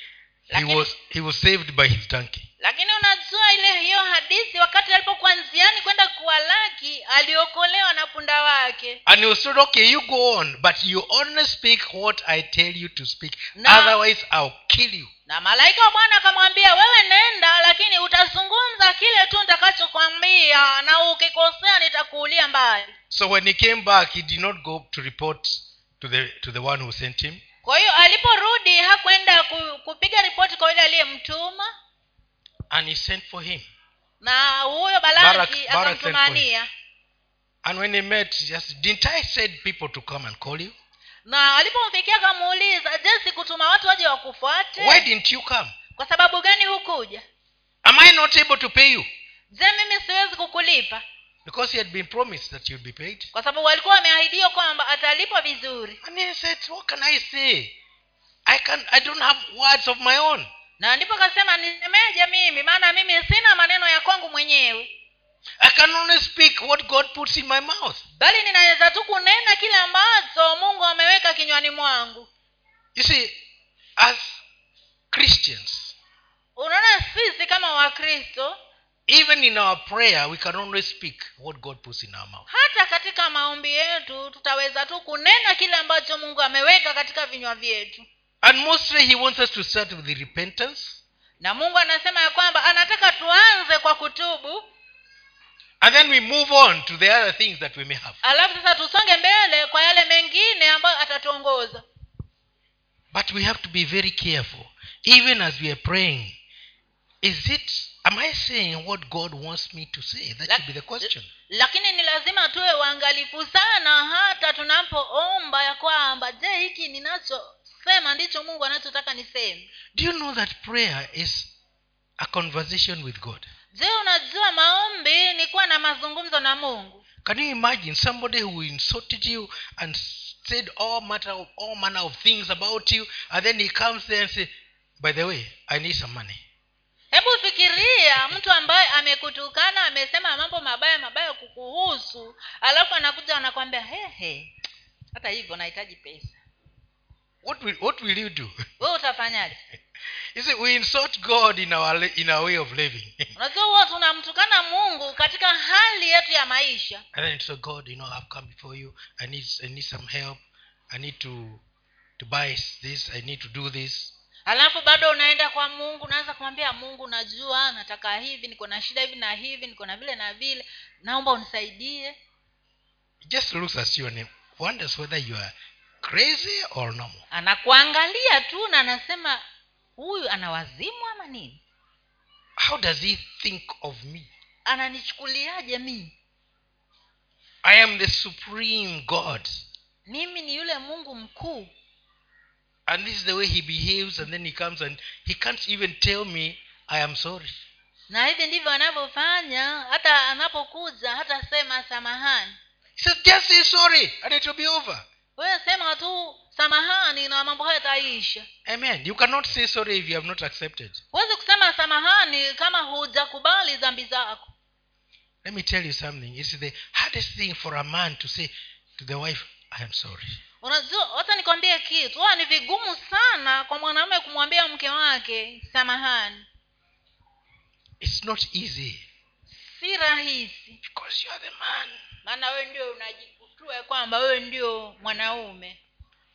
S1: he was, he was saved by his donkey
S2: lakini unajua ile hiyo hadithi wakati alipokuwa nziani kwenda kuwalaki aliokolewa na punda wake.
S1: And you said, okay you go on but you only speak what i tell you to speak.
S2: Na-
S1: otherwise i'll kill you.
S2: Na malaika wa bwana akamwambia wewe nenda lakini utazungumza kile tu nitakachokwambia na ukikosea nitakuulia mbali.
S1: So when he came back he did not go to report to the to the one who sent him.
S2: Kwa hiyo aliporudi hakwenda kupiga ripoti kwa yule aliyemtuma
S1: and he sent for him.
S2: Na huyo balaki akamtumania.
S1: And when he met just didn't i said people to come and call you?
S2: Na alipomfikia akamuuliza je sikutuma watu waje wakufuate?
S1: Why didn't you come?
S2: Kwa sababu gani hukuja?
S1: Am i not able to pay you?
S2: Je mimi siwezi kukulipa?
S1: Because he had been promised that you'd be paid.
S2: Kwa sababu walikuwa wameahidiwa kwamba atalipwa vizuri.
S1: And he said what can i say? I can i don't have words of my own
S2: na ndipo akasema nisemeje mimi? Maana mimi sina maneno ya kwangu mwenyewe.
S1: I can only speak what god puts in my mouth.
S2: Bali ninaweza tu kunena kile ambacho mungu ameweka kinywani mwangu.
S1: You see as christians
S2: unaona sisi kama wakristo
S1: even in our prayer we can only speak what god puts in our mouth.
S2: hata katika maombi yetu tutaweza tu kunena kile ambacho mungu ameweka katika vinywa vyetu
S1: and mostly he wants us to start with the repentance.
S2: Na mungu anasema ya kwamba anataka tuanze kwa kutubu.
S1: And then we move on to the other things that we may have.
S2: Alafu sasa tusonge mbele kwa yale mengine ambayo atatuongoza.
S1: But we have to be very careful. Even as we are praying is it am i saying what god wants me to say? That should be the question.
S2: Lakini ni lazima tuwe uangalifu sana hata tunapoomba ya kwamba je hiki ninachosema ndicho mungu anachotaka niseme.
S1: Do you know that prayer is a conversation with god?
S2: Je unajua maombi ni kuwa na mazungumzo na mungu?
S1: Can you imagine somebody who insulted you and said all matter of all manner of things about you and then he comes there and say by the way i need some money.
S2: Hebu fikiria mtu ambaye amekutukana amesema mambo mabaya mabaya kukuhusu alafu anakuja anakwambia hehe hata hivyo nahitaji pesa
S1: what will, what will you do?
S2: We utafanyaje?
S1: You see we insult god in our in our way of living.
S2: Unajua huwa tunamtukana mungu katika hali yetu ya maisha.
S1: And then so god you know i've come before you. I need i need some help. I need to to buy this. I need to do this.
S2: Alafu bado unaenda kwa mungu unaanza kumwambia mungu najua nataka hivi niko na shida hivi na hivi niko na vile na vile. Naomba unisaidie.
S1: He just looks at you and wonders whether you are crazy or normal
S2: anakuangalia tu na anasema huyu ana wazimu ama nini?
S1: How does he think of me?
S2: Ananichukuliaje mii
S1: i am the supreme god.
S2: Mimi ni yule mungu mkuu.
S1: And this is the way he behaves and then he comes and he can't even tell me i am sorry.
S2: Na hivi ndivyo anavyofanya hata anapokuja hata sema samahani.
S1: He says just say sorry and it will be over
S2: wewe sema tu samahani na mambo hayo yataisha.
S1: Amen. You cannot say sorry if you have not accepted.
S2: Huwezi kusema samahani kama hujakubali dhambi zako.
S1: Let me tell you something. It's the hardest thing for a man to say to the wife i am sorry.
S2: Unajua hata nikwambie kitu. Huwa ni vigumu sana kwa mwanaume kumwambia mke wake samahani.
S1: It's not easy.
S2: Si rahisi.
S1: Because you are the man.
S2: Maana wewe ndio unajikutue kwamba wewe ndio mwanaume.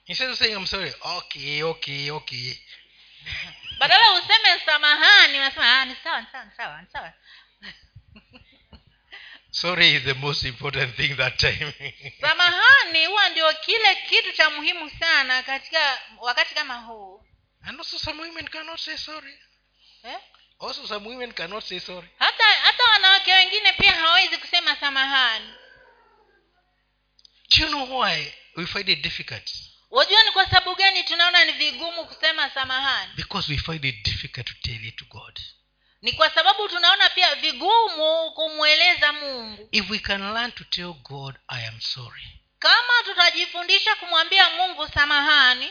S1: Instead of saying i'm sorry okay okay okay.
S2: Badala useme samahani unasema ah, ni sawa ni sawa ni sawa ni sawa.
S1: Sorry is the most important thing that time.
S2: Samahani huwa ndio kile kitu cha muhimu sana katika wakati kama huu.
S1: And also some women cannot say sorry.
S2: Eh?
S1: also some women cannot say sorry.
S2: Hata hata wanawake wengine pia hawawezi kusema samahani
S1: do you know why we find it difficult?
S2: Wajua ni kwa sababu gani tunaona ni vigumu kusema samahani?
S1: Because we find it difficult to tell it to god.
S2: Ni kwa sababu tunaona pia vigumu kumweleza mungu.
S1: If we can learn to tell god i am sorry.
S2: Kama tutajifundisha kumwambia mungu samahani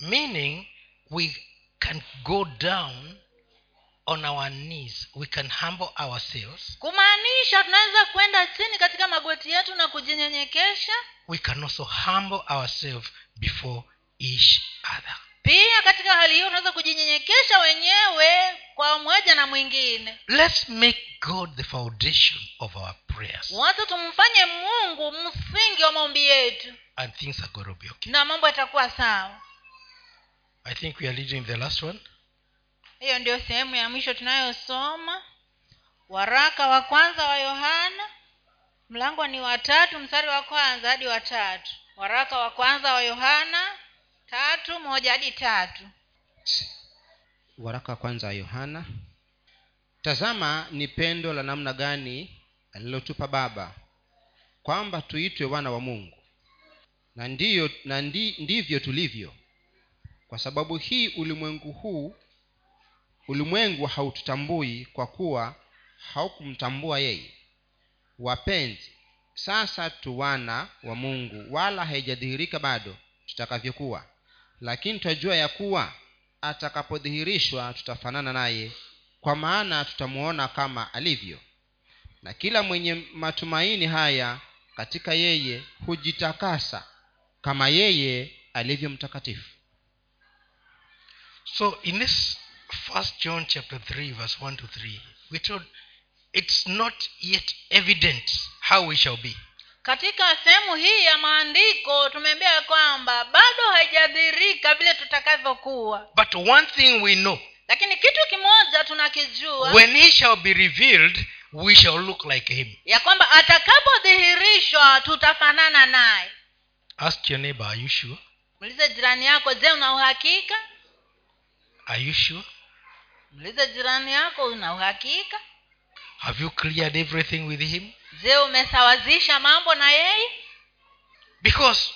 S1: meaning we can go down on our knees we can humble ourselves.
S2: Kumaanisha tunaweza kwenda chini katika magoti yetu na kujinyenyekesha.
S1: We can also humble ourselves before each other.
S2: Pia katika hali hiyo unaweza kujinyenyekesha wenyewe kwa mmoja na mwingine.
S1: Let's make god the foundation of our prayers.
S2: Wacha tumfanye mungu msingi wa maombi yetu.
S1: And things are going to be okay.
S2: Na mambo yatakuwa sawa.
S1: I think we are leading the last one
S2: hiyo ndio sehemu ya mwisho tunayosoma. Waraka wa kwanza wa yohana. Mlango ni watatu mstari wa kwanza hadi watatu waraka wa kwanza wa yohana tatu moja hadi tatu.
S3: Waraka wa kwanza wa yohana. Tazama ni pendo la namna gani alilotupa baba kwamba tuitwe wana wa mungu. Na ndiyo na ndi, ndivyo tulivyo. Kwa sababu hii ulimwengu huu ulimwengu haututambui kwa kuwa haukumtambua yeye. Wapenzi sasa tu wana wa mungu wala haijadhihirika bado tutakavyokuwa. Lakini twajua ya kuwa atakapodhihirishwa tutafanana naye kwa maana tutamuona kama alivyo. Na kila mwenye matumaini haya katika yeye hujitakasa kama yeye alivyo mtakatifu.
S1: So in this first john chapter 3 verse 1 to 3 we told it's not yet evident how we shall be.
S2: Katika sehemu hii ya maandiko tumeambia kwamba bado haijadhirika vile tutakavyokuwa.
S1: But one thing we know
S2: lakini kitu kimoja tunakijua
S1: when he shall be revealed we shall look like him.
S2: ya kwamba atakapodhihirishwa tutafanana naye.
S1: Ask your neighbor are you sure?
S2: Muulize jirani yako je una uhakika?
S1: Are you sure
S2: muulize jirani yako una uhakika?
S1: Have you cleared everything with him?
S2: Je umesawazisha mambo na yeye?
S1: Because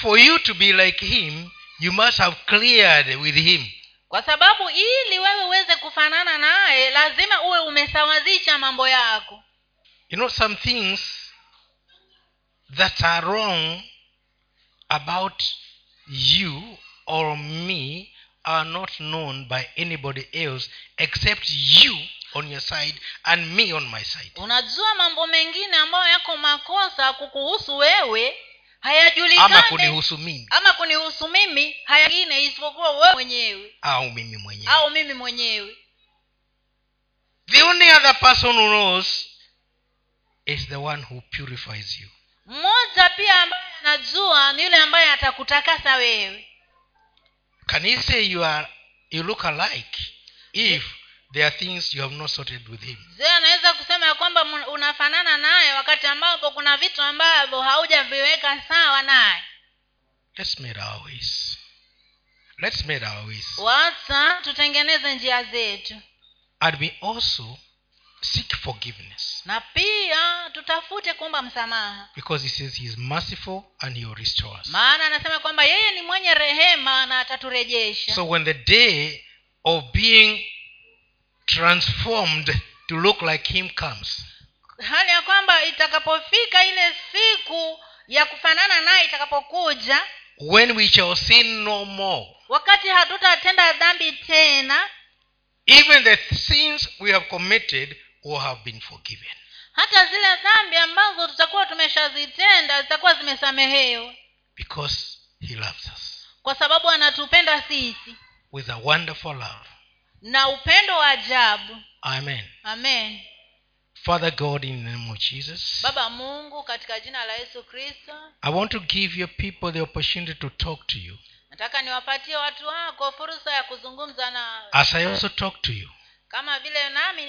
S1: for you to be like him you must have cleared with him.
S2: Kwa sababu ili wewe uweze kufanana naye lazima uwe umesawazisha mambo yako.
S1: You know some things that are wrong about you or me are not known by anybody else except you on your side and me on my side.
S2: Unajua mambo mengine ambayo yako makosa kukuhusu wewe
S1: ama
S2: hayajulikani
S1: kunihusu mimi.
S2: Ama kunihusu mimi hayangine isipokuwa wewe mwenyewe.
S1: Au mimi mwenyewe.
S2: Au mimi mwenyewe.
S1: The only other person who knows is the one who purifies you.
S2: Mmoja pia ambaye anajua ni yule ambaye atakutakasa wewe
S1: can he say you are you look alike if there are things you have not sorted with him.
S2: Je anaweza kusema ya kwamba unafanana naye wakati ambapo kuna vitu ambavyo haujaviweka sawa naye.
S1: Let's make our ways. Let's make our ways.
S2: Wacha tutengeneze njia zetu.
S1: And we also seek forgiveness.
S2: Na pia tutafute kuomba msamaha.
S1: Because he says he is merciful and he will restore us.
S2: Maana anasema kwamba yeye ni mwenye rehema na ataturejesha.
S1: So when the day of being transformed to look like him comes
S2: hali ya kwamba itakapofika ile siku ya kufanana naye itakapokuja
S1: when we shall sin no more.
S2: wakati hatutatenda dhambi tena
S1: even the sins we have committed will have been forgiven.
S2: Hata zile dhambi ambazo tutakuwa tumeshazitenda zitakuwa zimesamehewa.
S1: Because he loves us.
S2: Kwa sababu anatupenda sisi.
S1: With a wonderful love.
S2: Na upendo wa ajabu.
S1: Amen.
S2: Amen.
S1: Father god in the name of jesus
S2: baba mungu katika jina la yesu kristo.
S1: I want to give your people the opportunity to talk to you.
S2: Nataka niwapatie watu wako fursa ya kuzungumza na
S1: as i also talk to you
S2: kama vile nami